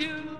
to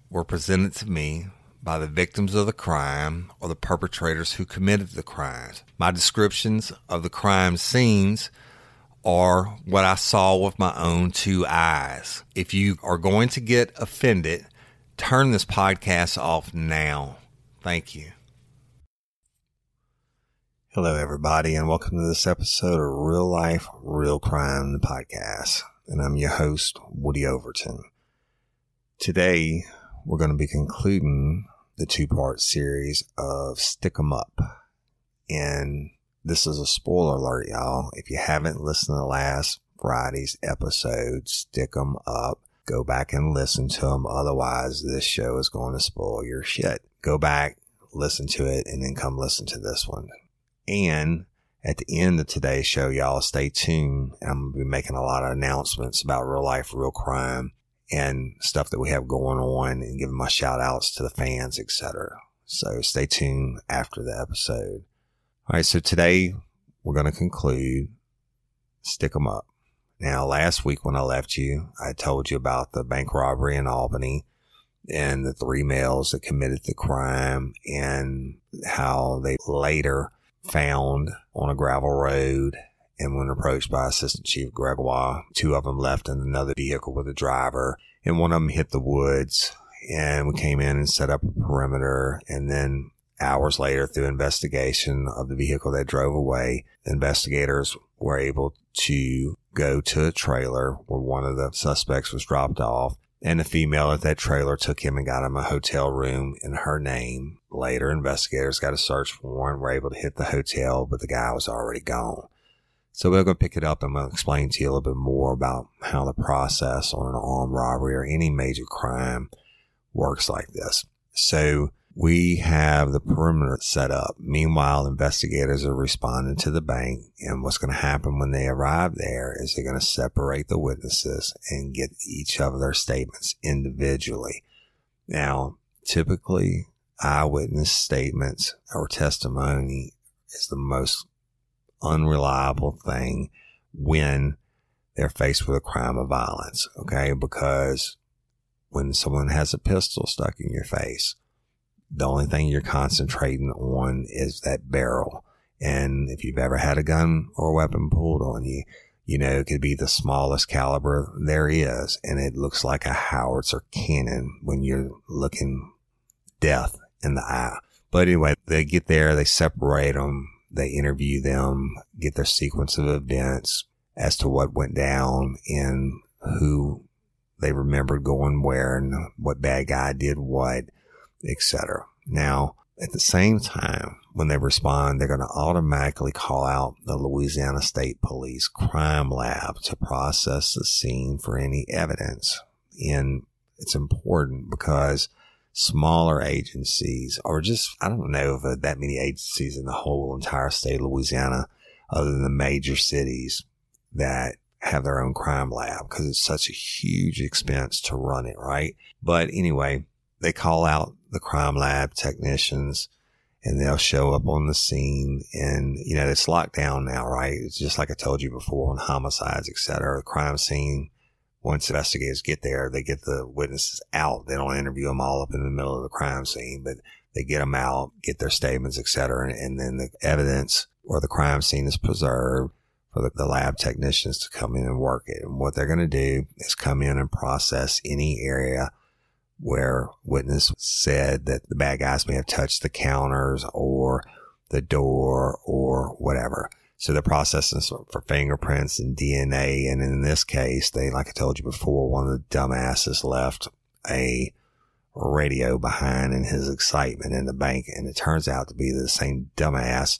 were presented to me by the victims of the crime or the perpetrators who committed the crimes. My descriptions of the crime scenes are what I saw with my own two eyes. If you are going to get offended, turn this podcast off now. Thank you. Hello, everybody, and welcome to this episode of Real Life, Real Crime, the podcast. And I'm your host, Woody Overton. Today, we're going to be concluding the two part series of Stick 'em Up. And this is a spoiler alert, y'all. If you haven't listened to last Friday's episode, Stick 'em Up, go back and listen to them. Otherwise, this show is going to spoil your shit. Go back, listen to it, and then come listen to this one. And at the end of today's show, y'all stay tuned. I'm going to be making a lot of announcements about real life, real crime and stuff that we have going on and giving my shout outs to the fans, etc. So stay tuned after the episode. All right. So today we're going to conclude stick 'em up. Now, last week when I left you, I told you about the bank robbery in Albany and the three males that committed the crime and how they later found on a gravel road and when approached by Assistant Chief Gregoire, two of them left in another vehicle with a driver and one of them hit the woods and we came in and set up a perimeter and then hours later through investigation of the vehicle that drove away, investigators were able to go to a trailer where one of the suspects was dropped off and the female at that trailer took him and got him a hotel room in her name. Later, investigators got a search warrant, were able to hit the hotel, but the guy was already gone. So we're going to pick it up and we'll explain to you a little bit more about how the process on an armed robbery or any major crime works like this. So we have the perimeter set up. Meanwhile, investigators are responding to the bank. And what's going to happen when they arrive there is they're going to separate the witnesses and get each of their statements individually. Now, typically, eyewitness statements or testimony is the most unreliable thing when they're faced with a crime of violence. Okay. Because when someone has a pistol stuck in your face, the only thing you're concentrating on is that barrel. And if you've ever had a gun or a weapon pulled on you, you know, it could be the smallest caliber there is. And it looks like a howitzer cannon when you're looking death in the eye. But anyway, they get there, they separate them, they interview them, get their sequence of events as to what went down and who they remembered going where and what bad guy did what, etc. Now, at the same time, when they respond, they're going to automatically call out the Louisiana State Police crime lab to process the scene for any evidence. And it's important because smaller agencies or just, I don't know if that many agencies in the whole entire state of Louisiana other than the major cities that have their own crime lab because it's such a huge expense to run it, right? But anyway, they call out the crime lab technicians and they'll show up on the scene and, you know, it's locked down now, right? It's just like I told you before on homicides, et cetera. The crime scene, once investigators get there, they get the witnesses out. They don't interview them all up in the middle of the crime scene, but they get them out, get their statements, et cetera. And, and then the evidence or the crime scene is preserved for the, the lab technicians to come in and work it. And what they're going to do is come in and process any area where witness said that the bad guys may have touched the counters or the door or whatever. So they're processing for fingerprints and DNA. And in this case, they, like I told you before, one of the dumbasses left a radio behind in his excitement in the bank. And it turns out to be the same dumbass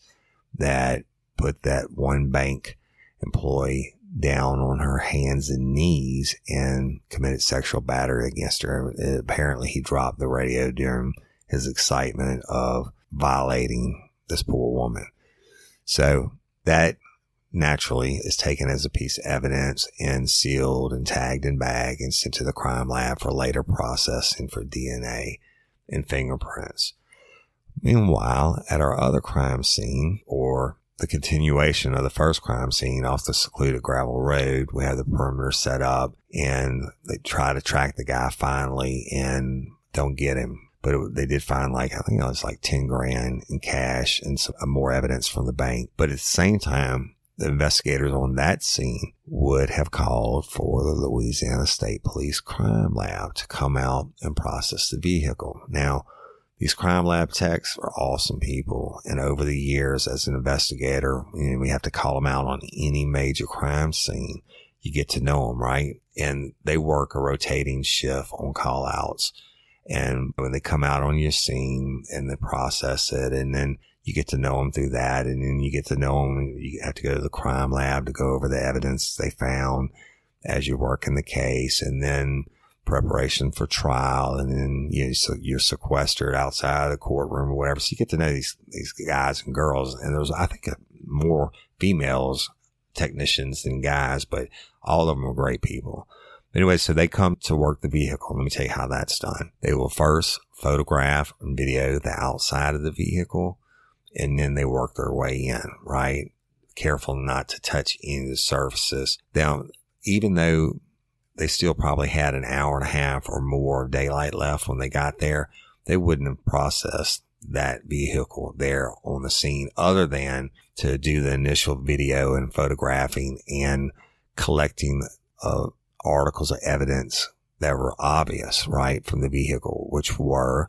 that put that one bank employee down on her hands and knees and committed sexual battery against her. Apparently, he dropped the radio during his excitement of violating this poor woman. So that naturally is taken as a piece of evidence and sealed and tagged and bagged and sent to the crime lab for later processing for DNA and fingerprints. Meanwhile, at our other crime scene or the continuation of the first crime scene off the secluded gravel road. We have the perimeter set up and they try to track the guy finally and don't get him. But it, they did find like, I think it was like 10 grand in cash and some uh, more evidence from the bank. But at the same time, the investigators on that scene would have called for the Louisiana State Police Crime Lab to come out and process the vehicle. Now, these crime lab techs are awesome people. And over the years, as an investigator, you know, we have to call them out on any major crime scene. You get to know them, right? And they work a rotating shift on call outs. And when they come out on your scene and they process it and then you get to know them through that. And then you get to know them. You have to go to the crime lab to go over the evidence they found as you're working the case. And then preparation for trial and then you know, so you're sequestered outside of the courtroom or whatever. So you get to know these, these guys and girls. And there's, I think, more females technicians than guys, but all of them are great people. Anyway, so they come to work the vehicle. Let me tell you how that's done. They will first photograph and video the outside of the vehicle and then they work their way in, right? Careful not to touch any of the surfaces. Now, even though they still probably had an hour and a half or more of daylight left when they got there. They wouldn't have processed that vehicle there on the scene other than to do the initial video and photographing and collecting uh, articles of evidence that were obvious, right, from the vehicle, which were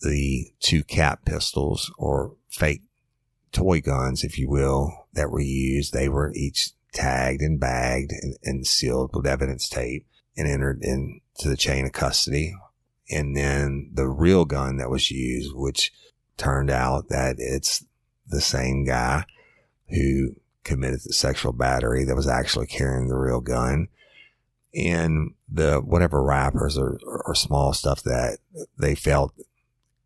the two cap pistols or fake toy guns, if you will, that were used. They were each tagged and bagged and, and sealed with evidence tape and entered into the chain of custody. And then the real gun that was used, which turned out that it's the same guy who committed the sexual battery that was actually carrying the real gun. And the whatever wrappers or, or small stuff that they felt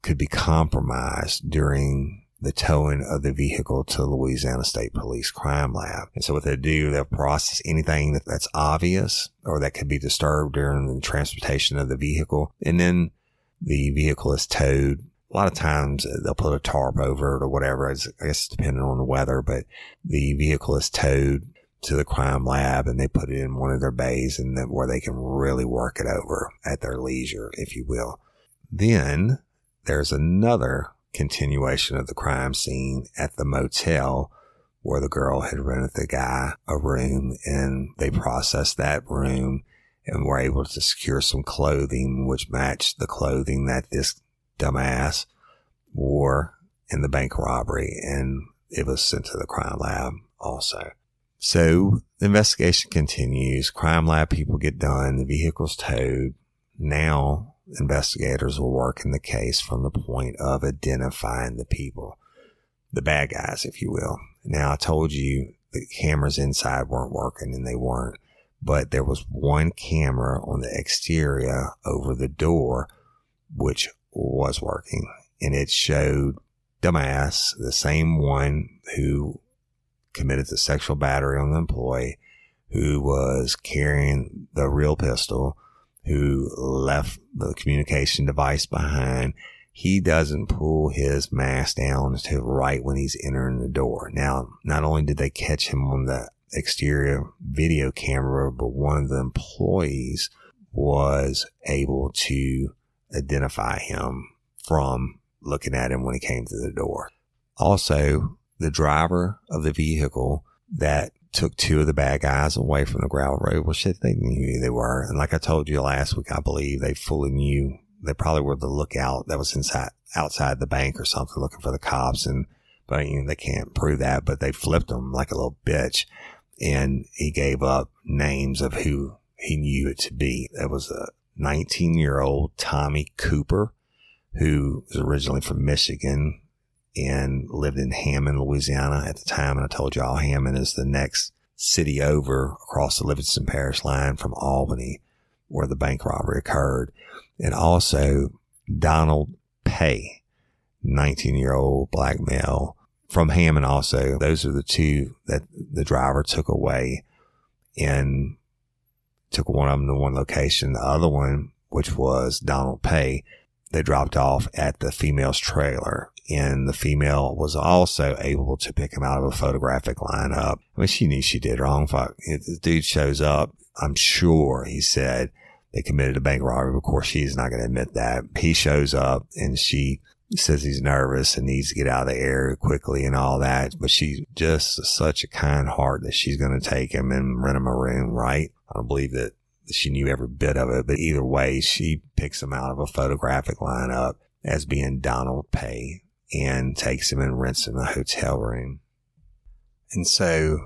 could be compromised during the towing of the vehicle to Louisiana State Police Crime Lab. And so what they do, they'll process anything that, that's obvious or that could be disturbed during the transportation of the vehicle. And then the vehicle is towed. A lot of times uh, they'll put a tarp over it or whatever. It's, I guess depending on the weather, but the vehicle is towed to the crime lab and they put it in one of their bays and then where they can really work it over at their leisure, if you will. Then there's another continuation of the crime scene at the motel where the girl had rented the guy a room and they processed that room and were able to secure some clothing which matched the clothing that this dumbass wore in the bank robbery and it was sent to the crime lab also. So the investigation continues. Crime lab people get done. The vehicle's towed. Now investigators will work in the case from the point of identifying the people, the bad guys, if you will. Now, I told you the cameras inside weren't working and they weren't, but there was one camera on the exterior over the door, which was working and it showed dumbass, the same one who committed the sexual battery on the employee, who was carrying the real pistol, who left the communication device behind. he doesn't pull his mask down to right when he's entering the door. Now, not only did they catch him on the exterior video camera, but one of the employees was able to identify him from looking at him when he came through the door. Also, the driver of the vehicle that took two of the bad guys away from the gravel road. Well, shit, they knew who they were. And like I told you last week, I believe they fully knew they probably were the lookout that was inside, outside the bank or something looking for the cops. And, but you know, they can't prove that, but they flipped them like a little bitch. And he gave up names of who he knew it to be. That was a 19 year old Tommy Cooper, who was originally from Michigan and lived in Hammond, Louisiana at the time. And I told y'all Hammond is the next city over across the Livingston Parish line from Albany where the bank robbery occurred. And also Donald Pay, 19 year old black male from Hammond also. Those are the two that the driver took away and took one of them to one location. The other one, which was Donald Pay, they dropped off at the female's trailer and the female was also able to pick him out of a photographic lineup. I mean, she knew she did wrong. Fuck. If the dude shows up, I'm sure he said they committed a bank robbery. Of course, she's not going to admit that. He shows up and she says he's nervous and needs to get out of the area quickly and all that. But she's just such a kind heart that she's going to take him and rent him a room, right? I don't believe that she knew every bit of it, but either way, she picks him out of a photographic lineup as being Donald Pay and takes him and rents him a hotel room. And so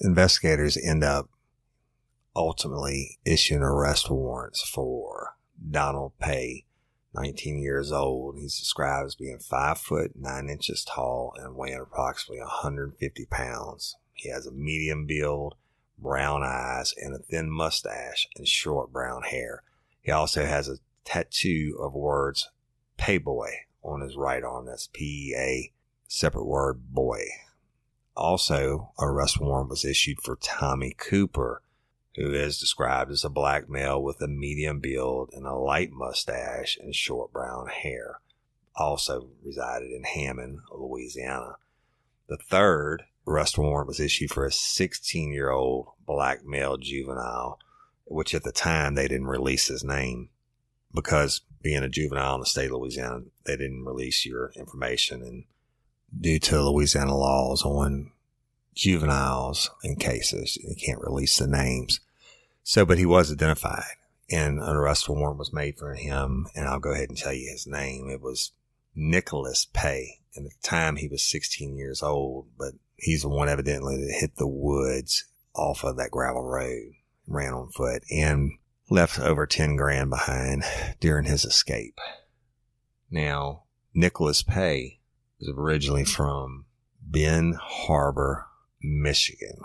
investigators end up ultimately issuing arrest warrants for Donald Pay, 19 years old. He's described as being five foot nine inches tall and weighing approximately 150 pounds. He has a medium build, brown eyes, and a thin mustache and short brown hair. He also has a tattoo of words Payboy on his right arm. That's P A, separate word, boy. Also, a arrest warrant was issued for Tommy Cooper, who is described as a black male with a medium build and a light mustache and short brown hair. Also resided in Hammond, Louisiana. The third arrest warrant was issued for a 16 year old black male juvenile, which at the time they didn't release his name because being a juvenile in the state of Louisiana, they didn't release your information. And due to Louisiana laws on juveniles in cases, you can't release the names. So, but he was identified and an arrest warrant was made for him. And I'll go ahead and tell you his name. It was Nicholas Pay. And at the time he was 16 years old, but he's the one evidently that hit the woods off of that gravel road, ran on foot. And left over 10 grand behind during his escape. Now, Nicholas Pay is originally from Ben Harbor, Michigan.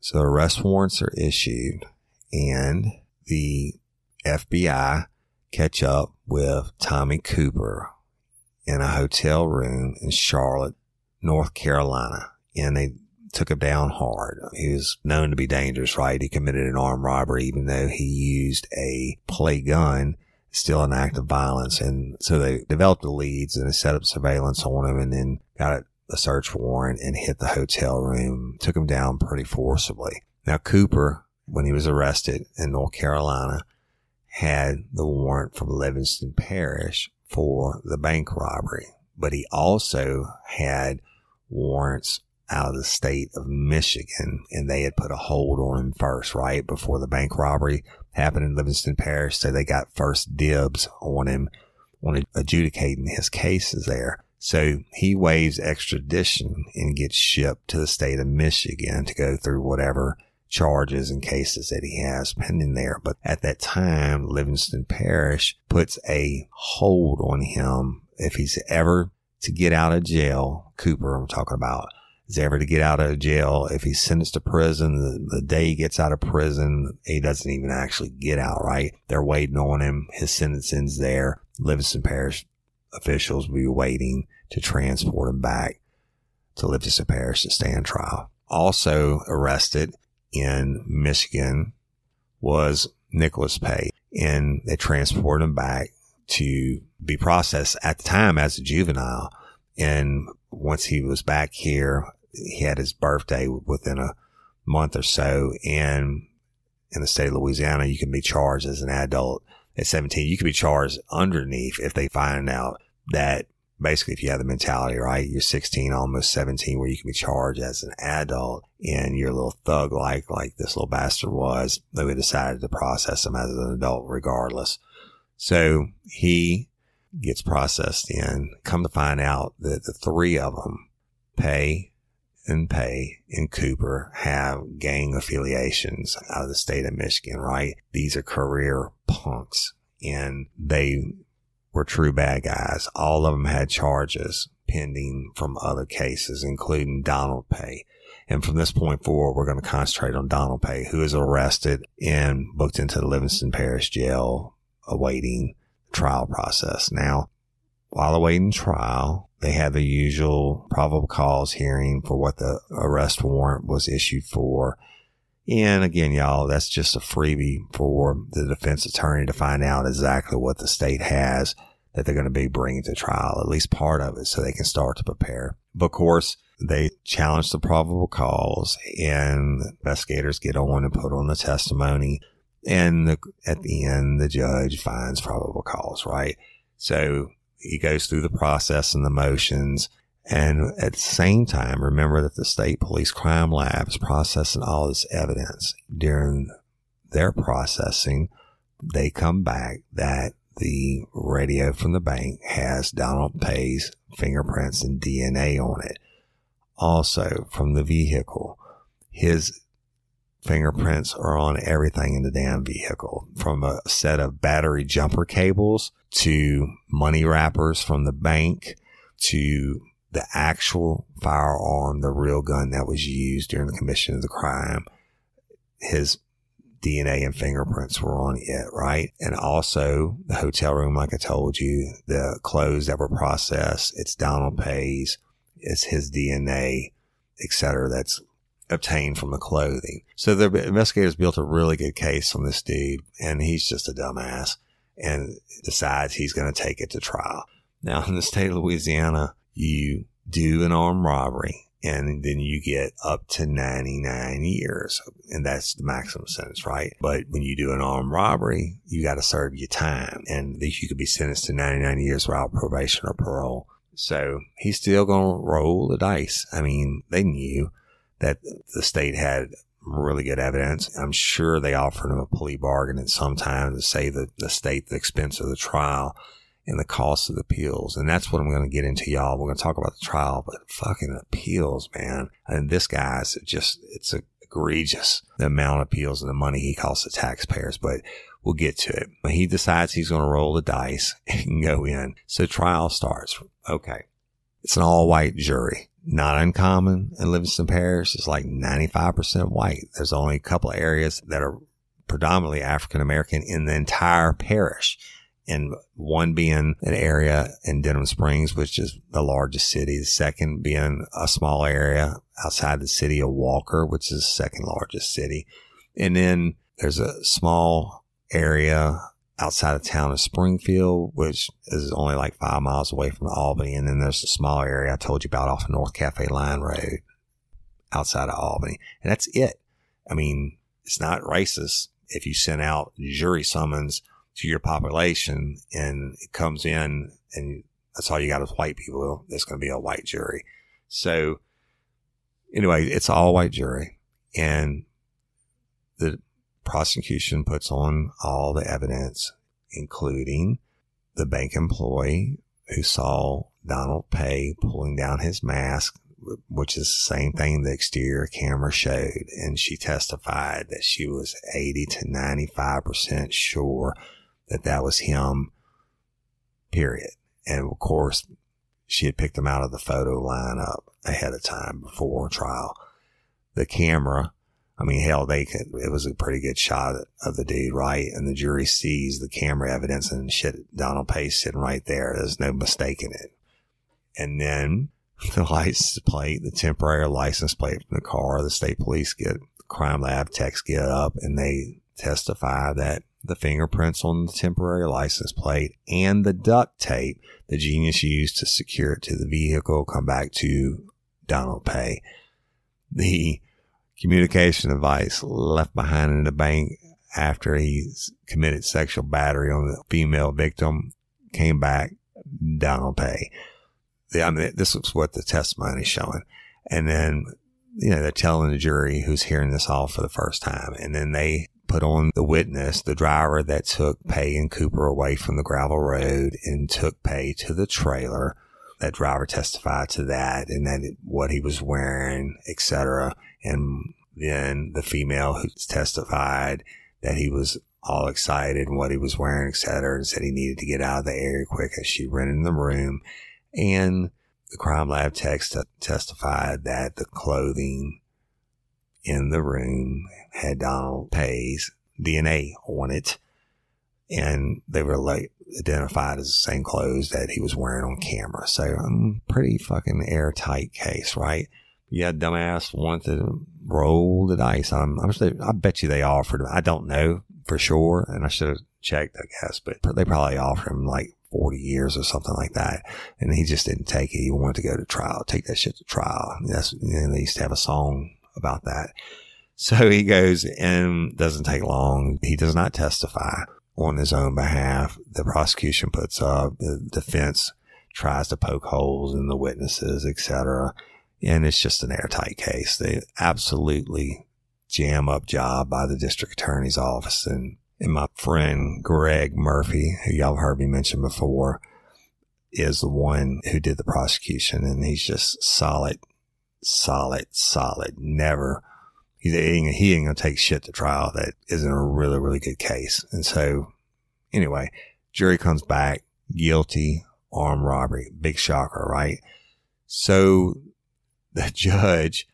So arrest warrants are issued and the FBI catch up with Tommy Cooper in a hotel room in Charlotte, North Carolina. And they took him down hard. He was known to be dangerous, right? He committed an armed robbery, even though he used a play gun, still an act of violence. And so they developed the leads and they set up surveillance on him and then got a search warrant and hit the hotel room, took him down pretty forcibly. Now, Cooper, when he was arrested in North Carolina, had the warrant from Livingston Parish for the bank robbery, but he also had warrants out of the state of Michigan and they had put a hold on him first, right? Before the bank robbery happened in Livingston Parish. So they got first dibs on him on adjudicating his cases there. So he waives extradition and gets shipped to the state of Michigan to go through whatever charges and cases that he has pending there. But at that time, Livingston Parish puts a hold on him if he's ever to get out of jail. Cooper, I'm talking about is ever to get out of jail. If he's sentenced to prison, the, the, day he gets out of prison, he doesn't even actually get out, right? They're waiting on him. His sentence ends there. Livingston Parish officials will be waiting to transport him back to Livingston Parish to stand trial. Also arrested in Michigan was Nicholas Pay and they transported him back to be processed at the time as a juvenile. And once he was back here, he had his birthday within a month or so. And in the state of Louisiana, you can be charged as an adult at 17. You can be charged underneath if they find out that basically if you have the mentality, right, you're 16, almost 17, where you can be charged as an adult and you're a little thug like, like this little bastard was, they would decided to process him as an adult regardless. So he gets processed in, come to find out that the three of them pay and pay and Cooper have gang affiliations out of the state of Michigan, right? These are career punks and they were true bad guys. All of them had charges pending from other cases, including Donald Pay. And from this point forward, we're going to concentrate on Donald Pay, who is arrested and booked into the Livingston Parish Jail awaiting trial process. Now, while awaiting trial, they had the usual probable cause hearing for what the arrest warrant was issued for. And again, y'all, that's just a freebie for the defense attorney to find out exactly what the state has that they're going to be bringing to trial, at least part of it, so they can start to prepare. But of course, they challenge the probable cause and investigators get on and put on the testimony. And the, at the end, the judge finds probable cause, right? So he goes through the process and the motions. And at the same time, remember that the state police crime lab is processing all this evidence. During their processing, they come back that the radio from the bank has Donald Pay's fingerprints and DNA on it. Also, from the vehicle, his fingerprints are on everything in the damn vehicle from a set of battery jumper cables to money wrappers from the bank to the actual firearm, the real gun that was used during the commission of the crime. His DNA and fingerprints were on it, right? And also the hotel room, like I told you, the clothes that were processed, it's Donald Pay's, it's his DNA, etc. That's obtained from the clothing. So the investigators built a really good case on this dude, and he's just a dumbass and decides he's going to take it to trial. Now, in the state of Louisiana, you do an armed robbery and then you get up to 99 years. And that's the maximum sentence, right? But when you do an armed robbery, you got to serve your time and you could be sentenced to 99 years without probation or parole. So he's still going to roll the dice. I mean, they knew that the state had really good evidence. I'm sure they offered him a plea bargain at some time to save the, the state the expense of the trial and the cost of the appeals. And that's what I'm going to get into, y'all. We're going to talk about the trial, but fucking appeals, man. And this guy's just, it's egregious the amount of appeals and the money he costs the taxpayers, but we'll get to it. But he decides he's going to roll the dice and go in. So trial starts. Okay. It's an all white jury not uncommon in Livingston Parish. It's like 95% white. There's only a couple of areas that are predominantly African American in the entire parish. And one being an area in Denham Springs, which is the largest city. The second being a small area outside the city of Walker, which is the second largest city. And then there's a small area outside of town of Springfield, which is only like five miles away from Albany. And then there's a smaller area I told you about off of North Cafe Line Road outside of Albany. And that's it. I mean, it's not racist if you send out jury summons to your population and it comes in and that's all you got is white people. It's going to be a white jury. So anyway, it's all white jury and prosecution puts on all the evidence, including the bank employee who saw Donald Pay pulling down his mask, which is the same thing the exterior camera showed. And she testified that she was 80 to 95% sure that that was him, period. And of course, she had picked him out of the photo lineup ahead of time before trial. The camera I mean, hell, they could, it was a pretty good shot of the dude, right? And the jury sees the camera evidence and shit, Donald Pay's sitting right there. There's no mistaking it. And then the license plate, the temporary license plate from the car, the state police get, crime lab techs get up and they testify that the fingerprints on the temporary license plate and the duct tape the genius used to secure it to the vehicle come back to Donald Pay. The communication device left behind in the bank after he committed sexual battery on the female victim came back Donald Pay. I mean, this was what the testimony is showing. And then, you know, they're telling the jury who's hearing this all for the first time. And then they put on the witness, the driver that took Pay and Cooper away from the gravel road and took Pay to the trailer. That driver testified to that and that what he was wearing, etc. And then the female who testified that he was all excited and what he was wearing, etc., and said he needed to get out of the area quick as she ran in the room. And the crime lab text testified that the clothing in the room had Donald Pay's DNA on it. And they were like identified as the same clothes that he was wearing on camera. So, um, pretty fucking airtight case, right? Yeah, dumbass wanted to roll the dice. I'm, I'm I bet you they offered him. I don't know for sure. And I should have checked, I guess, but they probably offered him like 40 years or something like that. And he just didn't take it. He wanted to go to trial, take that shit to trial. That's, and they used to have a song about that. So he goes and doesn't take long. He does not testify on his own behalf. The prosecution puts up, the defense tries to poke holes in the witnesses, etc. And it's just an airtight case. They absolutely jam up job by the district attorney's office. And, and my friend Greg Murphy, who y'all heard me mention before, is the one who did the prosecution. And he's just solid, solid, solid. Never he ain't, he ain't to take shit to trial that isn't a really, really good case. And so anyway, jury comes back guilty, armed robbery, big shocker, right? So the judge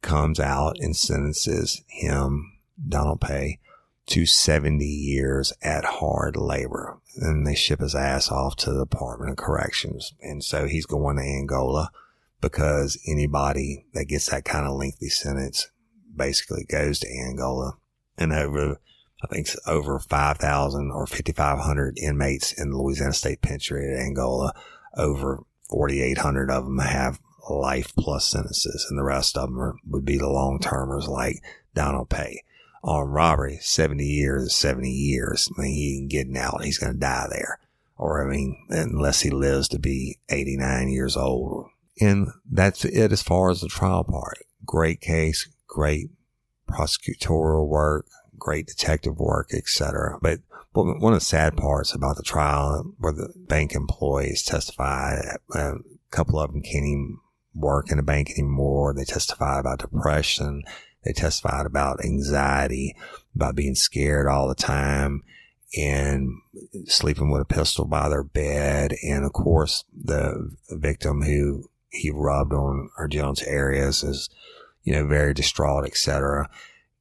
comes out and sentences him, Donald Pay, to 70 years at hard labor. And they ship his ass off to the Department of Corrections. And so he's going to Angola because anybody that gets that kind of lengthy sentence basically goes to Angola and over, I think it's over 5,000 or 5,500 inmates in the Louisiana State Penitentiary at Angola. Over 4,800 of them have life plus sentences and the rest of them are, would be the long termers like Donald Pay. On robbery, 70 years 70 years. I mean, he ain't getting out. He's going to die there. Or, I mean, unless he lives to be 89 years old. And that's it as far as the trial part. Great case, great prosecutorial work, great detective work, etc. But, But one of the sad parts about the trial where the bank employees testified, uh, a couple of them can't even work in a bank anymore. They testified about depression. They testified about anxiety, about being scared all the time and sleeping with a pistol by their bed. And of course, the victim who he rubbed on her Jones areas is you know, very distraught, etc.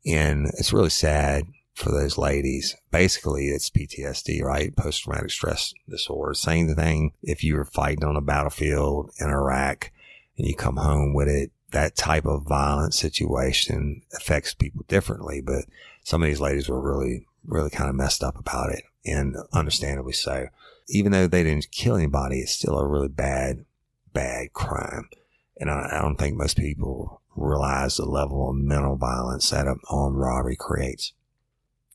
And it's really sad for those ladies. Basically, it's PTSD, right? Post traumatic stress disorder. Same thing if you were fighting on a battlefield in Iraq and you come home with it. That type of violent situation affects people differently, but some of these ladies were really, really kind of messed up about it and understandably so. Even though they didn't kill anybody, it's still a really bad, bad crime. And I, I don't think most people realize the level of mental violence that an armed robbery creates.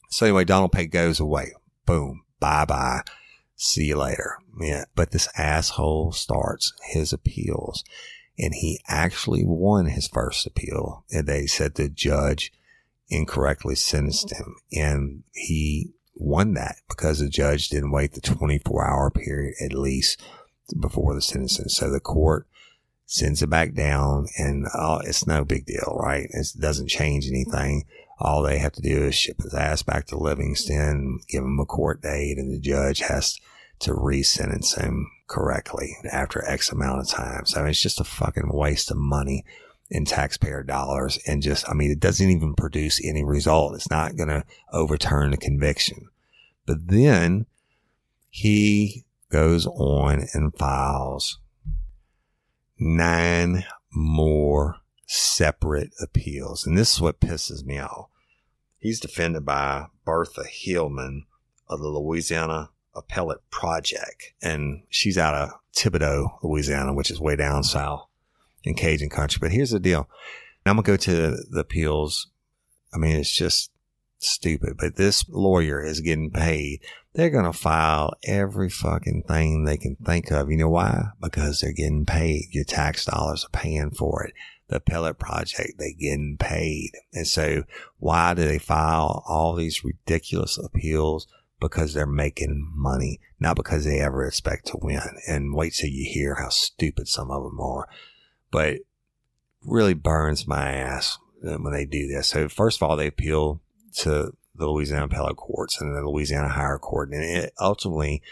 So anyway, Donald Pay goes away. Boom. Bye bye. See you later. Yeah. But this asshole starts his appeals and he actually won his first appeal. And they said the judge incorrectly sentenced him and he won that because the judge didn't wait the 24 hour period at least before the sentencing. So the court sends it back down and uh, it's no big deal, right? It doesn't change anything. All they have to do is ship his ass back to Livingston, give him a court date, and the judge has to re-sentence him correctly after X amount of time. So it's just a fucking waste of money in taxpayer dollars. And just, I mean, it doesn't even produce any result. It's not going to overturn the conviction. But then he goes on and files nine more separate appeals. And this is what pisses me off. He's defended by Bertha Hillman of the Louisiana Appellate Project. And she's out of Thibodaux, Louisiana, which is way down south in Cajun country. But here's the deal. I'm going to go to the appeals. I mean, it's just stupid, but this lawyer is getting paid. They're going to file every fucking thing they can think of. You know why? Because they're getting paid. Your tax dollars are paying for it. The appellate project, they getting paid. And so why do they file all these ridiculous appeals? Because they're making money, not because they ever expect to win. And wait till you hear how stupid some of them are. But really burns my ass when they do this. So first of all, they appeal to the Louisiana appellate courts and the Louisiana higher court, and it ultimately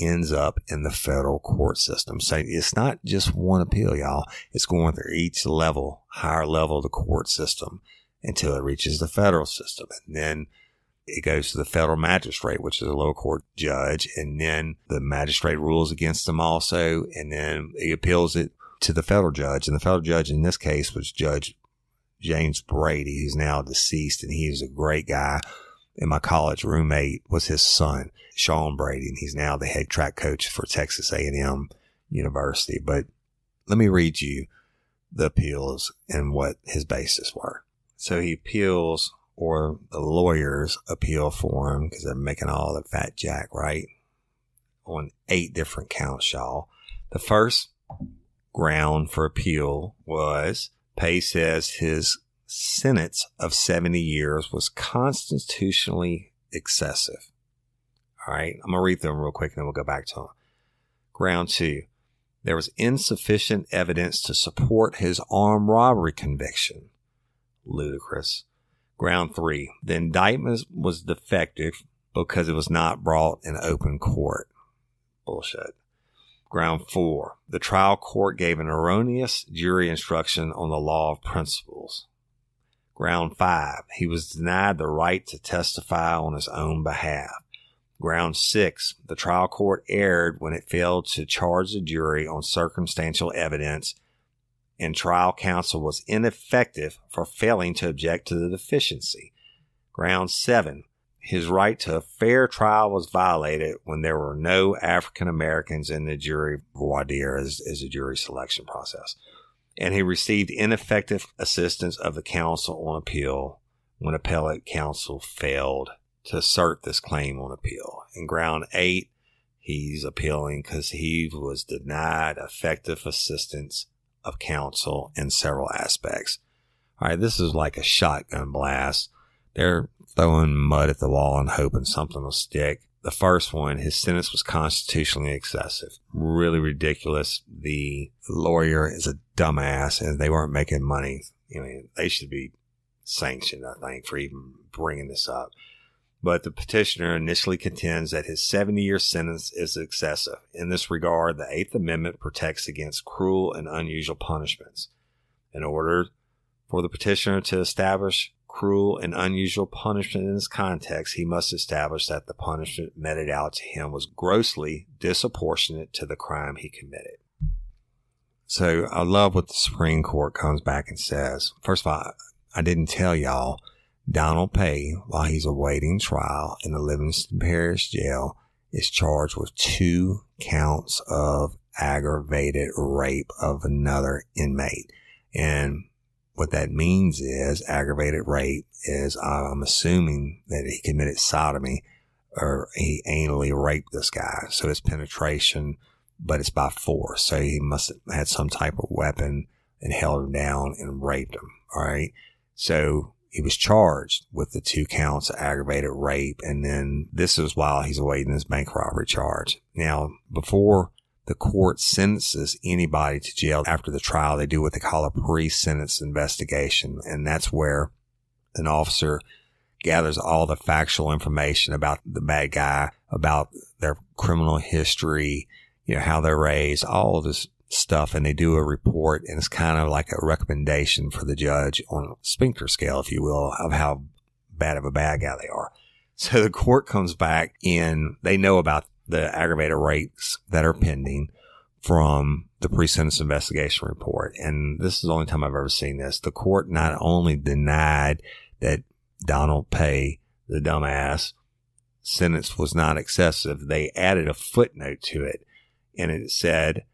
ends up in the federal court system. So it's not just one appeal, y'all. It's going through each level, higher level of the court system until it reaches the federal system. And then it goes to the federal magistrate, which is a lower court judge. And then the magistrate rules against them also. And then he appeals it to the federal judge. And the federal judge in this case was Judge James Brady, who's now deceased, and he was a great guy. And my college roommate was his son, Sean Brady, and he's now the head track coach for Texas A&M University. But let me read you the appeals and what his basis were. So he appeals, or the lawyers appeal for him because they're making all the fat jack, right? On eight different counts, y'all. The first ground for appeal was Pay says his sentence of 70 years was constitutionally excessive. All right. I'm going to read them real quick and then we'll go back to them. Ground two. There was insufficient evidence to support his armed robbery conviction. Ludicrous. Ground three. The indictment was defective because it was not brought in open court. Bullshit. Ground four, the trial court gave an erroneous jury instruction on the law of principals. Ground five, he was denied the right to testify on his own behalf. Ground six, the trial court erred when it failed to charge the jury on circumstantial evidence and trial counsel was ineffective for failing to object to the deficiency. Ground seven, his right to a fair trial was violated when there were no African Americans in the jury voir dire as, as a jury selection process. And he received ineffective assistance of the counsel on appeal when appellate counsel failed to assert this claim on appeal. In ground eight, he's appealing because he was denied effective assistance of counsel in several aspects. All right, this is like a shotgun blast. They're throwing mud at the wall and hoping something will stick. The first one, his sentence was constitutionally excessive, really ridiculous. The lawyer is a dumbass and they weren't making money. You know, they should be sanctioned, I think, for even bringing this up. But the petitioner initially contends that his 70 year sentence is excessive. In this regard, the Eighth Amendment protects against cruel and unusual punishments. In order for the petitioner to establish cruel, and unusual punishment in this context, he must establish that the punishment meted out to him was grossly disproportionate to the crime he committed. So I love what the Supreme Court comes back and says. First of all, I didn't tell y'all Donald Pay, while he's awaiting trial in the Livingston Parish Jail, is charged with two counts of aggravated rape of another inmate. And what that means is aggravated rape is I'm assuming that he committed sodomy or he anally raped this guy. So it's penetration, but it's by force. So he must have had some type of weapon and held him down and raped him. All right. So he was charged with the two counts of aggravated rape. And then this is while he's awaiting his bank robbery charge. Now, before the court sentences anybody to jail after the trial. They do what they call a pre-sentence investigation. And that's where an officer gathers all the factual information about the bad guy, about their criminal history, you know, how they're raised, all of this stuff. And they do a report and it's kind of like a recommendation for the judge on a Spinker scale, if you will, of how bad of a bad guy they are. So the court comes back and they know about the aggravated rapes that are pending from the pre-sentence investigation report. And this is the only time I've ever seen this. The court not only denied that Donald Pay the dumbass sentence was not excessive, they added a footnote to it. And it said,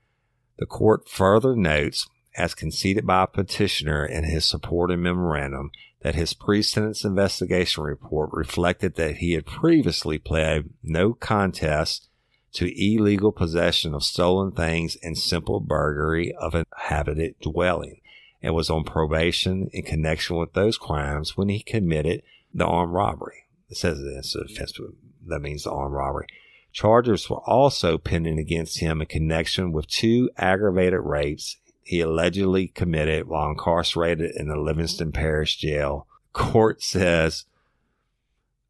the court further notes, as conceded by a petitioner in his supporting memorandum, that his pre-sentence investigation report reflected that he had previously pled no contest to illegal possession of stolen things and simple burglary of an habited dwelling and was on probation in connection with those crimes when he committed the armed robbery. It says it's offense, that means the armed robbery. Charges were also pending against him in connection with two aggravated rapes he allegedly committed while incarcerated in the Livingston Parish Jail. Court says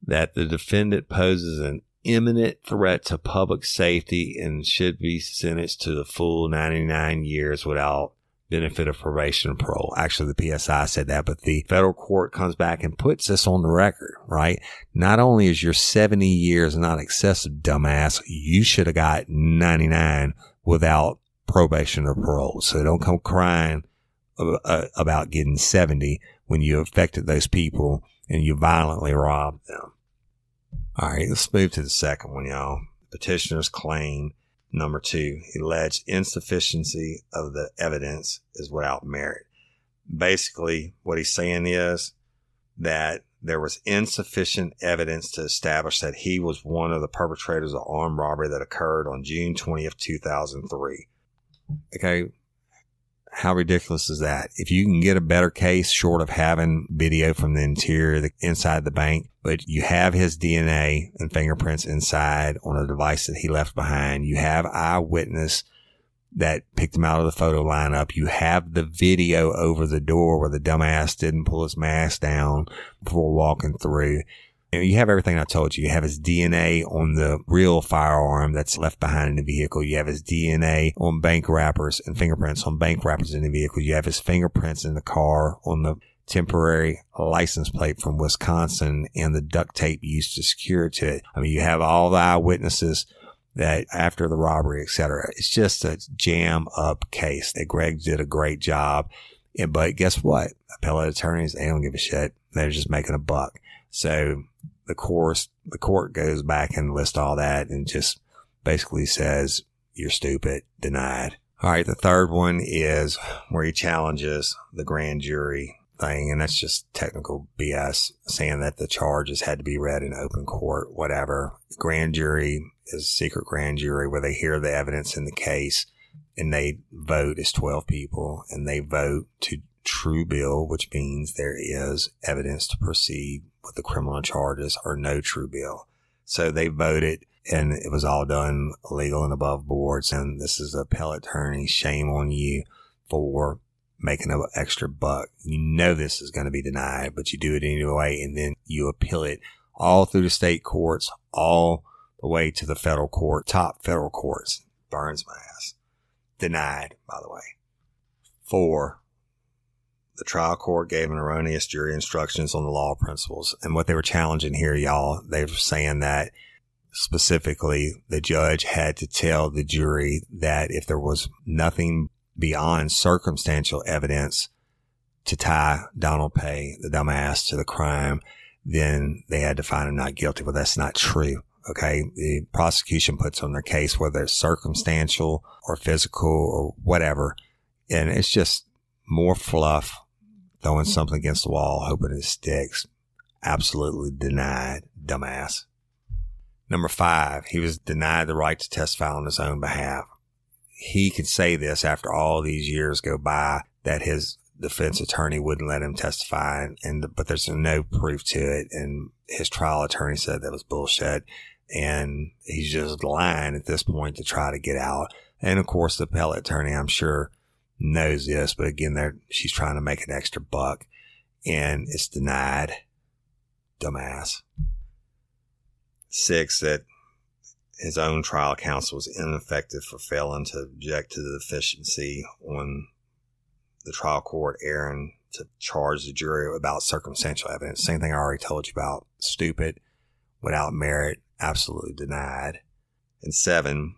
that the defendant poses an imminent threat to public safety and should be sentenced to the full 99 years without benefit of probation and parole. Actually, the PSI said that, but the federal court comes back and puts this on the record, right? Not only is your 70 years not excessive, dumbass, you should have got 99 without probation or parole. So don't come crying uh, about getting 70 when you affected those people and you violently robbed them. All right, let's move to the second one, y'all. Petitioner's claim number two, alleged insufficiency of the evidence is without merit. Basically, what he's saying is that there was insufficient evidence to establish that he was one of the perpetrators of armed robbery that occurred on June 20th, 2003. Okay, how ridiculous is that? If you can get a better case short of having video from the interior, the inside the bank, but you have his DNA and fingerprints inside on a device that he left behind. You have eyewitness that picked him out of the photo lineup. You have the video over the door where the dumbass didn't pull his mask down before walking through you have everything I told you. You have his DNA on the real firearm that's left behind in the vehicle. You have his DNA on bank wrappers and fingerprints on bank wrappers in the vehicle. You have his fingerprints in the car on the temporary license plate from Wisconsin and the duct tape used to secure it to it. I mean, you have all the eyewitnesses that after the robbery, etc. It's just a jam up case that Greg did a great job. But guess what? Appellate attorneys, they don't give a shit. They're just making a buck. So the course, the court goes back and lists all that and just basically says, you're stupid, denied. All right. The third one is where he challenges the grand jury thing. And that's just technical BS saying that the charges had to be read in open court, whatever. The Grand jury is a secret grand jury where they hear the evidence in the case and they vote as 12 people and they vote to true bill, which means there is evidence to proceed with the criminal charges or no true bill. So they voted and it was all done legal and above boards. And this is appellate attorney. Shame on you for making an extra buck. You know this is going to be denied, but you do it anyway. And then you appeal it all through the state courts, all the way to the federal court, top federal courts. Burns my ass. Denied, by the way. Four, the trial court gave an erroneous jury instructions on the law principles. And what they were challenging here, y'all, they were saying that specifically the judge had to tell the jury that if there was nothing beyond circumstantial evidence to tie Donald Pay, the dumbass, to the crime, then they had to find him not guilty. But that's not true. Okay. The prosecution puts on their case, whether it's circumstantial or physical or whatever. And it's just more fluff throwing something against the wall, hoping it sticks. Absolutely denied, dumbass. Number five, he was denied the right to testify on his own behalf. He could say this after all these years go by that his defense attorney wouldn't let him testify and, but there's no proof to it. And his trial attorney said that was bullshit. And he's just lying at this point to try to get out. And of course, the appellate attorney, I'm sure, knows this, but again, there she's trying to make an extra buck and it's denied. Dumbass. Six, that his own trial counsel was ineffective for failing to object to the deficiency on the trial court erring to charge the jury about circumstantial evidence. Same thing I already told you about. Stupid, without merit, absolutely denied. And seven,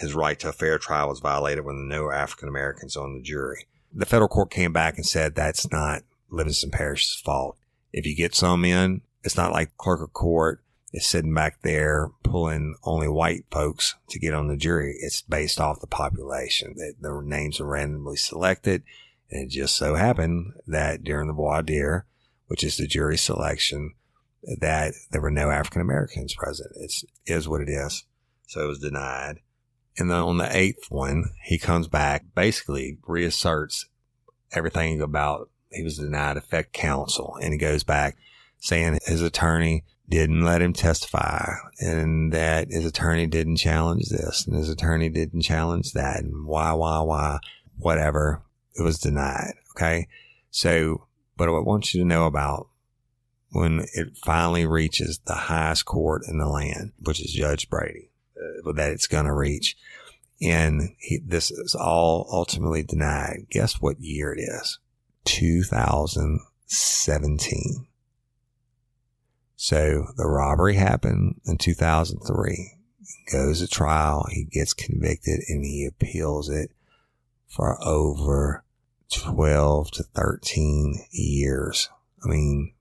his right to a fair trial was violated when there were no African Americans on the jury. The federal court came back and said that's not Livingston Parish's fault. If you get some in It's not like clerk of court is sitting back there pulling only white folks to get on the jury. It's based off the population. The, the names are randomly selected. And it just so happened that during the voir dire, which is the jury selection, that there were no African Americans present. It's is what it is. So it was denied. And then on the eighth one, he comes back, basically reasserts everything about he was denied effect counsel. And he goes back saying his attorney didn't let him testify and that his attorney didn't challenge this and his attorney didn't challenge that and why, why, why, whatever. It was denied. Okay. So, but what I want you to know about when it finally reaches the highest court in the land, which is Judge Brady, Uh, that it's going to reach. And he, this is all ultimately denied. Guess what year it is? 2017. So the robbery happened in 2003. Goes to trial. He gets convicted and he appeals it for over 12 to 13 years. I mean,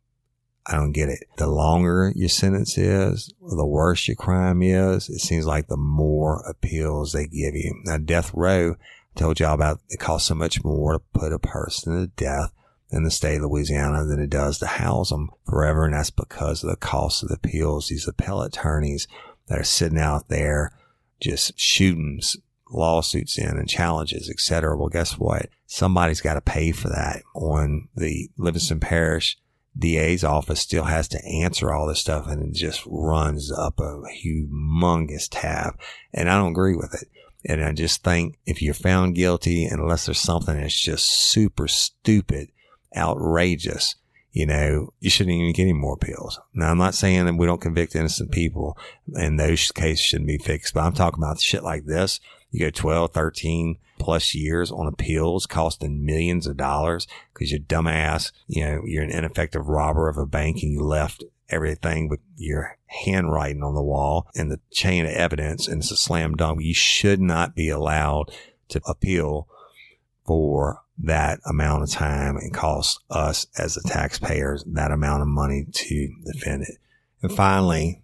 I don't get it. The longer your sentence is, the worse your crime is, it seems like the more appeals they give you. Now, death row, I told y'all about it costs so much more to put a person to death in the state of Louisiana than it does to house them forever. And that's because of the cost of the appeals. These appellate attorneys that are sitting out there just shooting lawsuits in and challenges, etc. Well, guess what? Somebody's got to pay for that on the Livingston Parish DA's office still has to answer all this stuff and it just runs up a humongous tab. And I don't agree with it. And I just think if you're found guilty, unless there's something that's just super stupid, outrageous, you know, you shouldn't even get any more appeals. Now, I'm not saying that we don't convict innocent people and those cases shouldn't be fixed, but I'm talking about shit like this. You go 12, 13 plus years on appeals costing millions of dollars because you're dumbass, you know, you're an ineffective robber of a bank and you left everything with your handwriting on the wall and the chain of evidence and it's a slam dunk. You should not be allowed to appeal for that amount of time and cost us as the taxpayers that amount of money to defend it. And finally,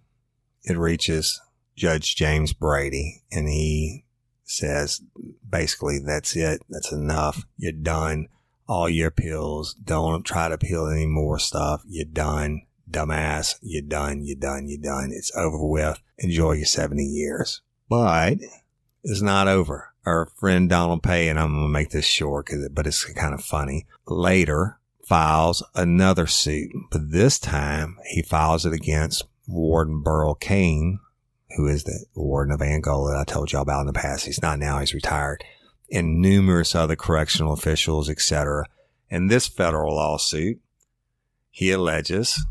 it reaches Judge James Brady and he says basically that's it. That's enough. You're done. All your pills. Don't try to peel any more stuff. You're done. Dumbass. You're done. You're done. You're done. It's over with. Enjoy your 70 years. But it's not over. Our friend Donald Pay, and I'm going to make this short, but it's kind of funny. Later files another suit, but this time he files it against Warden Burl Cain, who is the warden of Angola that I told y'all about in the past. He's not now, he's retired, and numerous other correctional officials, etc. In this federal lawsuit, he alleges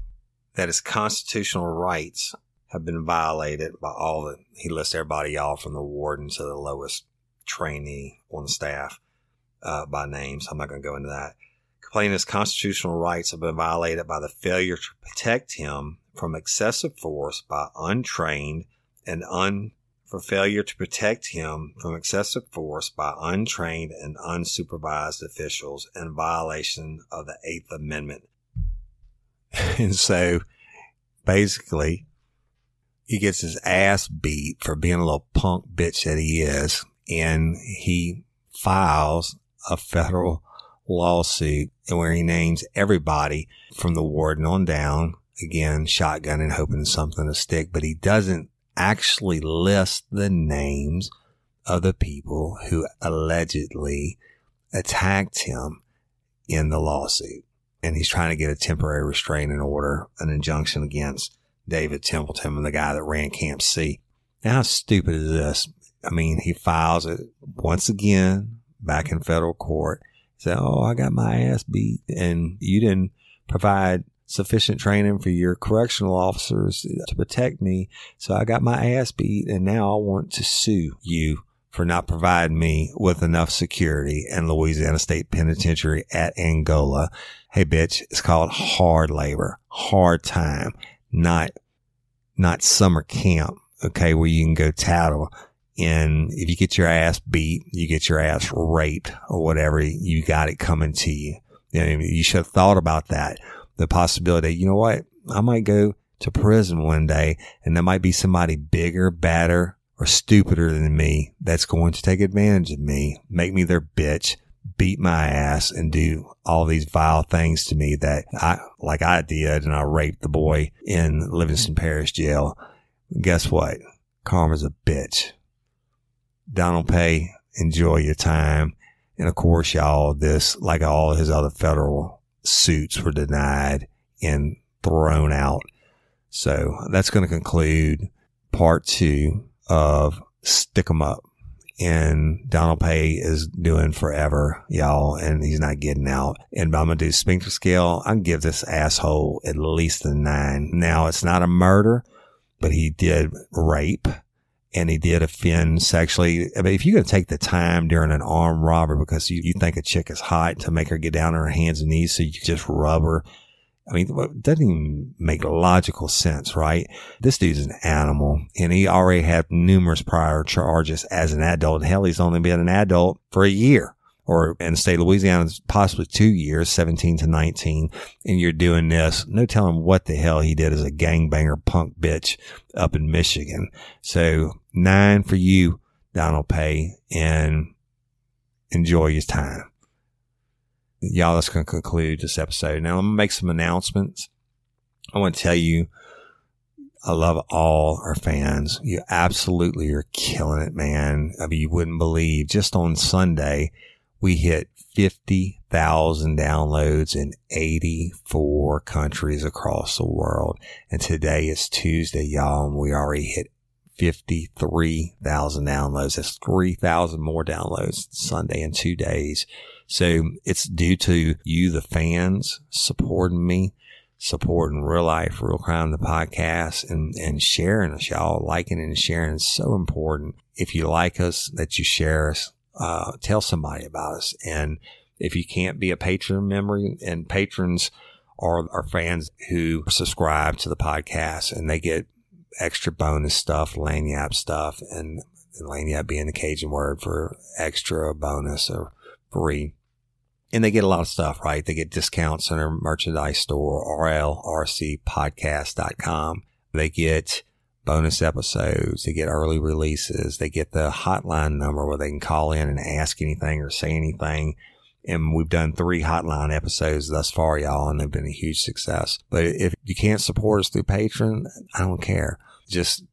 that his constitutional rights have been violated by all the, he lists everybody y'all, from the warden to the lowest trainee on staff uh, by name. So I'm not going to go into that. His constitutional rights have been violated by the failure to protect him from excessive force by untrained and un for failure to protect him from excessive force by untrained and unsupervised officials in violation of the Eighth Amendment. and so basically, he gets his ass beat for being a little punk bitch that he is, and he files a federal lawsuit where he names everybody from the warden on down, again, shotgunning, hoping something to stick, but he doesn't actually list the names of the people who allegedly attacked him in the lawsuit. And he's trying to get a temporary restraining order, an injunction against David Templeton, and the guy that ran Camp C. Now, how stupid is this? I mean, he files it once again back in federal court. He said, Oh, I got my ass beat and you didn't provide sufficient training for your correctional officers to protect me. So I got my ass beat and now I want to sue you for not providing me with enough security in Louisiana State Penitentiary at Angola. Hey, bitch, it's called hard labor, hard time, not, not summer camp. Okay. Where you can go tattle. And if you get your ass beat, you get your ass raped or whatever, you got it coming to you. You, know, you should have thought about that the possibility, you know what? I might go to prison one day and there might be somebody bigger, badder, or stupider than me that's going to take advantage of me, make me their bitch, beat my ass and do all these vile things to me that I, like I did and I raped the boy in Livingston Parish jail. Guess what? Karma's a bitch. Donald Pay, enjoy your time. And of course, y'all, this, like all his other federal suits were denied and thrown out. So that's going to conclude part two of Stick 'em Up. And Donald Pay is doing forever, y'all, and he's not getting out. And I'm going to do Sphincter scale. To give this asshole at least a nine. Now, it's not a murder, but he did rape and he did offend sexually. I mean, if you're going to take the time during an armed robbery because you, you think a chick is hot to make her get down on her hands and knees so you just rub her. I mean, it doesn't even make logical sense, right? This dude's an animal and he already had numerous prior charges as an adult. Hell, he's only been an adult for a year or in the state of Louisiana, possibly two years, 17 to 19. And you're doing this. No telling what the hell he did as a gangbanger punk bitch up in Michigan. So nine for you, Donald Pay, and enjoy your time. Y'all, that's going to conclude this episode. Now I'm going to make some announcements. I want to tell you, I love all our fans. You absolutely are killing it, man. I mean, you wouldn't believe just on Sunday, we hit 50,000 downloads in 84 countries across the world. And today is Tuesday, y'all, and we already hit 53,000 downloads. That's 3,000 more downloads Sunday in two days. So it's due to you, the fans, supporting me, supporting real life, real crime, the podcast and, and sharing us, y'all liking and sharing is so important. If you like us, that you share us uh, tell somebody about us. And if you can't be a patron member and patrons are, are fans who subscribe to the podcast and they get extra bonus stuff, lagniappe stuff, and, and lagniappe being the Cajun word for extra bonus or free. And they get a lot of stuff, right? They get discounts on their merchandise store, rlrcpodcast.com. They get bonus episodes. They get early releases. They get the hotline number where they can call in and ask anything or say anything. And we've done three hotline episodes thus far, y'all, and they've been a huge success. But if you can't support us through Patreon, I don't care. Just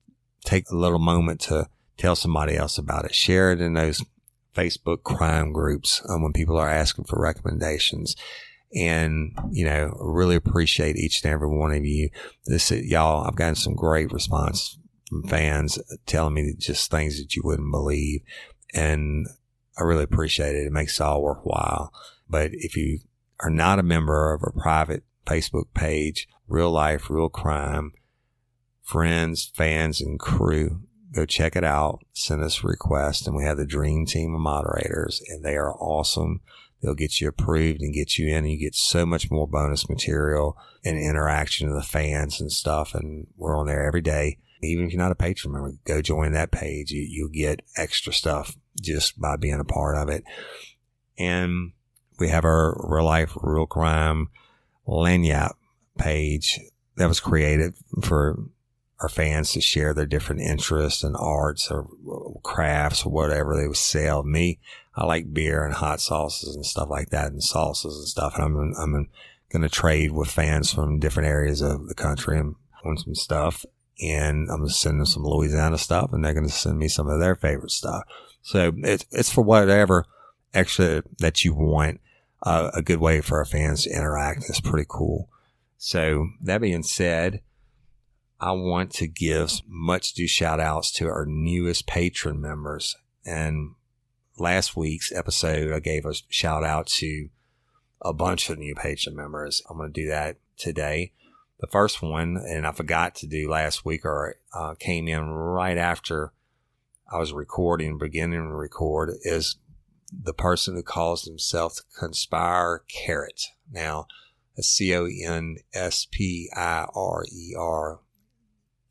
take a little moment to tell somebody else about it. Share it in those Facebook crime groups um, when people are asking for recommendations and you know really appreciate each and every one of you. This y'all i've gotten some great response from fans telling me just things that you wouldn't believe and i really appreciate it. It makes it all worthwhile. But if you are not a member of a private facebook page real life real crime friends fans and crew go check it out. Send us a request and we have the dream team of moderators and they are awesome They'll get you approved and get you in and you get so much more bonus material and interaction with the fans and stuff. And we're on there every day. Even if you're not a patron member, go join that page. You, you'll get extra stuff just by being a part of it. And we have our real life, real crime lagniappe page that was created for our fans to share their different interests and arts or crafts or whatever they would sell. Me, I like beer and hot sauces and stuff like that and salsas and stuff. And I'm, I'm going to trade with fans from different areas of the country and want some stuff. And I'm going to send them some Louisiana stuff and they're going to send me some of their favorite stuff. So it's, it's for whatever extra that you want. Uh, a good way for our fans to interact. It's pretty cool. So that being said, I want to give much due shout outs to our newest patron members. And last week's episode, I gave a shout out to a bunch of new patron members. I'm going to do that today. The first one, and I forgot to do last week or uh, came in right after I was recording, beginning to record, is the person who calls himself Conspire Carrot. Now, C O N S P I R E R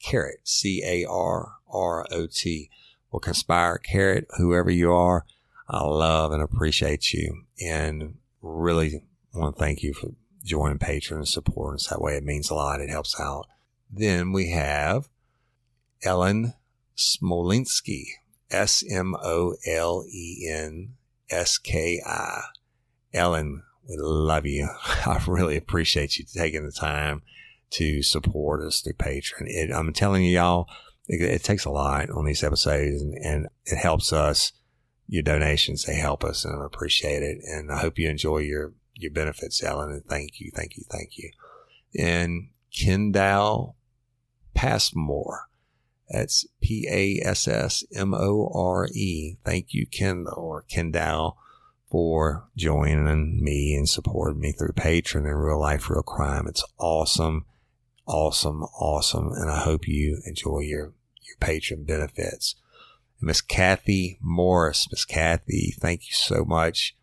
Carrot, C A R R O T. Well, Conspire Carrot, whoever you are, I love and appreciate you and really want to thank you for joining Patreon and support us that way. It means a lot. It helps out. Then we have Ellen Smolenski, S M O L E N S K I. Ellen, we love you. I really appreciate you taking the time to support us through Patreon. It, I'm telling you, y'all, it, it, takes a lot on these episodes and, and it helps us. Your donations, they help us and I appreciate it. And I hope you enjoy your, your benefits, Ellen. And thank you, thank you, thank you. And Kendall Passmore. That's P A S S M O R E. Thank you, Kendall or Kendall for joining me and supporting me through Patreon and Real Life, Real Crime. It's awesome, awesome, awesome. And I hope you enjoy your, your patron benefits. Miss Kathy Morris. Miss Kathy, thank you so much.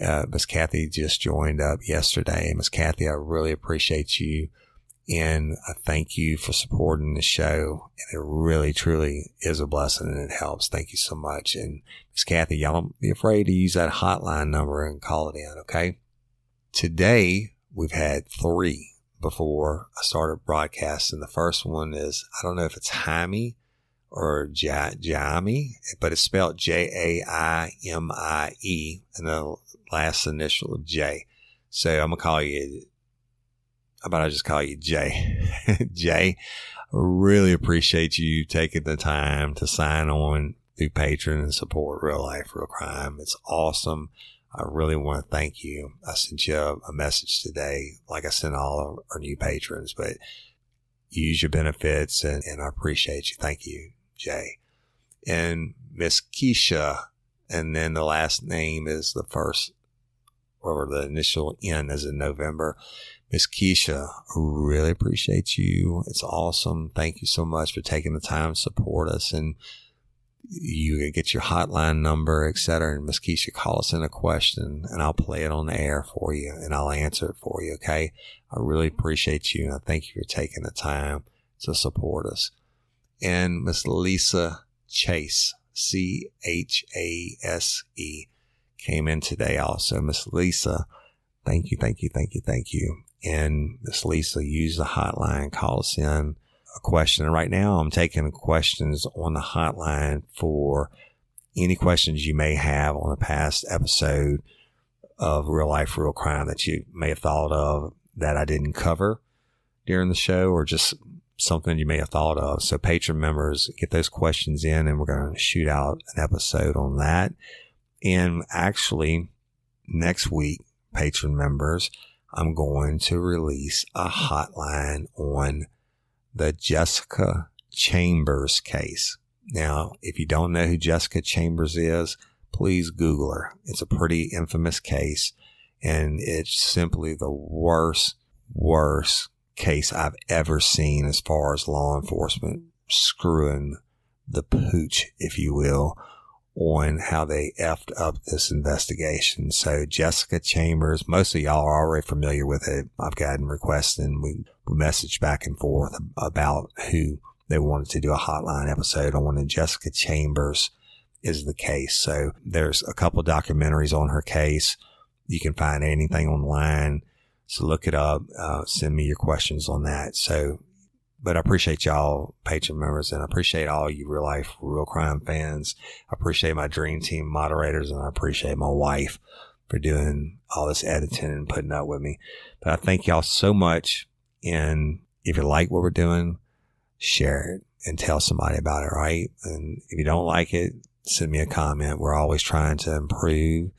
Uh, Miss Kathy just joined up yesterday. Miss Kathy, I really appreciate you and I thank you for supporting the show. And it really, truly is a blessing and it helps. Thank you so much. And Miss Kathy, y'all don't be afraid to use that hotline number and call it in. Okay. Today we've had three before I started broadcasting. The first one is, I don't know if it's Jaime or Jaime, but it's spelled J A I M I E and the last initial of J. So I'm to call you how about I just call you Jay? Jay, really appreciate you taking the time to sign on through Patreon and support Real Life, Real Crime. It's awesome. I really want to thank you. I sent you a, message today, like I sent all our, our new patrons, but use your benefits and, and I appreciate you. Thank you, Jay. And Miss Keisha, and then the last name is the first or the initial N is in November. Miss Keisha, really appreciate you. It's awesome. Thank you so much for taking the time to support us and you get your hotline number, et cetera. And Miss Keisha, call us in a question and I'll play it on the air for you and I'll answer it for you. Okay. I really appreciate you and I thank you for taking the time to support us. And Miss Lisa Chase, C H A S E, came in today also. Miss Lisa, thank you, thank you, thank you, thank you and Miss Lisa use the hotline, call us in a question. And right now I'm taking questions on the hotline for any questions you may have on a past episode of real life, real crime that you may have thought of that I didn't cover during the show or just something you may have thought of. So patron members get those questions in and we're going to shoot out an episode on that. And actually next week, patron members, I'm going to release a hotline on the Jessica Chambers case. Now, if you don't know who Jessica Chambers is, please Google her. It's a pretty infamous case and it's simply the worst, worst case I've ever seen as far as law enforcement screwing the pooch, if you will, on how they effed up this investigation. So Jessica Chambers, most of y'all are already familiar with it. I've gotten requests and we, we messaged back and forth about who they wanted to do a hotline episode on and Jessica Chambers is the case. So there's a couple documentaries on her case. You can find anything online. So look it up. Uh, send me your questions on that. So but I appreciate y'all patron members and I appreciate all you real life, real crime fans. I appreciate my dream team moderators and I appreciate my wife for doing all this editing and putting up with me. But I thank y'all so much. And if you like what we're doing, share it and tell somebody about it, right? And if you don't like it, send me a comment. We're always trying to improve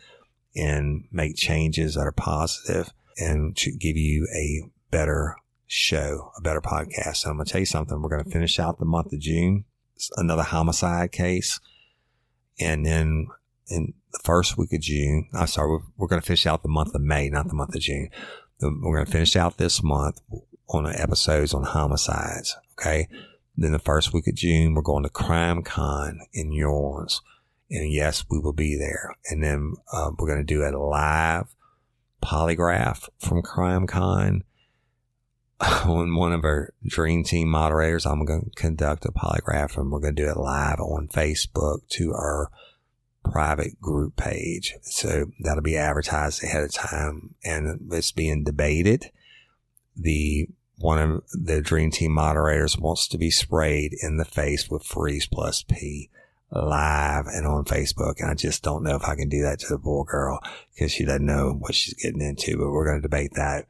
and make changes that are positive and to give you a better show, a better podcast. And I'm going to tell you something. We're going to finish out the month of June, another homicide case. And then in the first week of June, I'm sorry, we're, we're going to finish out the month of May, not the month of June. We're going to finish out this month on episodes on homicides. Okay. Then the first week of June, we're going to Crime Con in New Orleans. And yes, we will be there. And then uh, we're going to do a live polygraph from Crime Con on one of our dream team moderators, I'm going to conduct a polygraph and we're going to do it live on Facebook to our private group page. So that'll be advertised ahead of time and it's being debated. The one of the dream team moderators wants to be sprayed in the face with freeze plus P live and on Facebook. And I just don't know if I can do that to the poor girl because she doesn't know what she's getting into, but we're going to debate that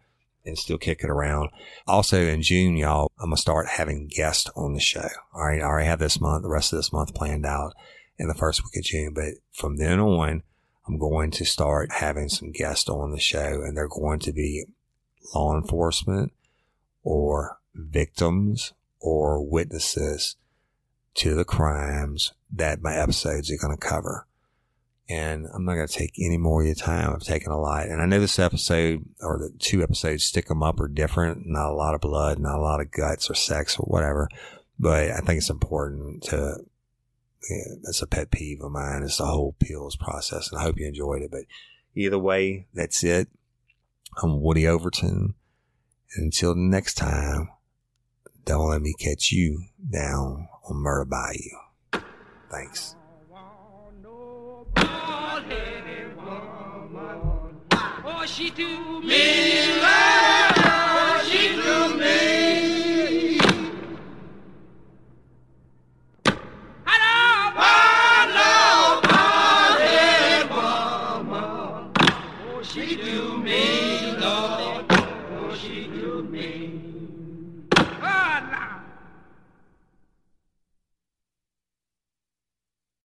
and still kick it around. Also in June, y'all, I'm to start having guests on the show. All right. I already have this month, the rest of this month planned out in the first week of June, but from then on, I'm going to start having some guests on the show and they're going to be law enforcement or victims or witnesses to the crimes that my episodes are going to cover. And I'm not going to take any more of your time. I've taken a lot. And I know this episode or the two episodes, stick them up, are different. Not a lot of blood, not a lot of guts or sex or whatever. But I think it's important to, yeah, it's a pet peeve of mine. It's the whole peels process. And I hope you enjoyed it. But either way, that's it. I'm Woody Overton. And until next time, don't let me catch you down on Murder Bayou. Thanks. She do me.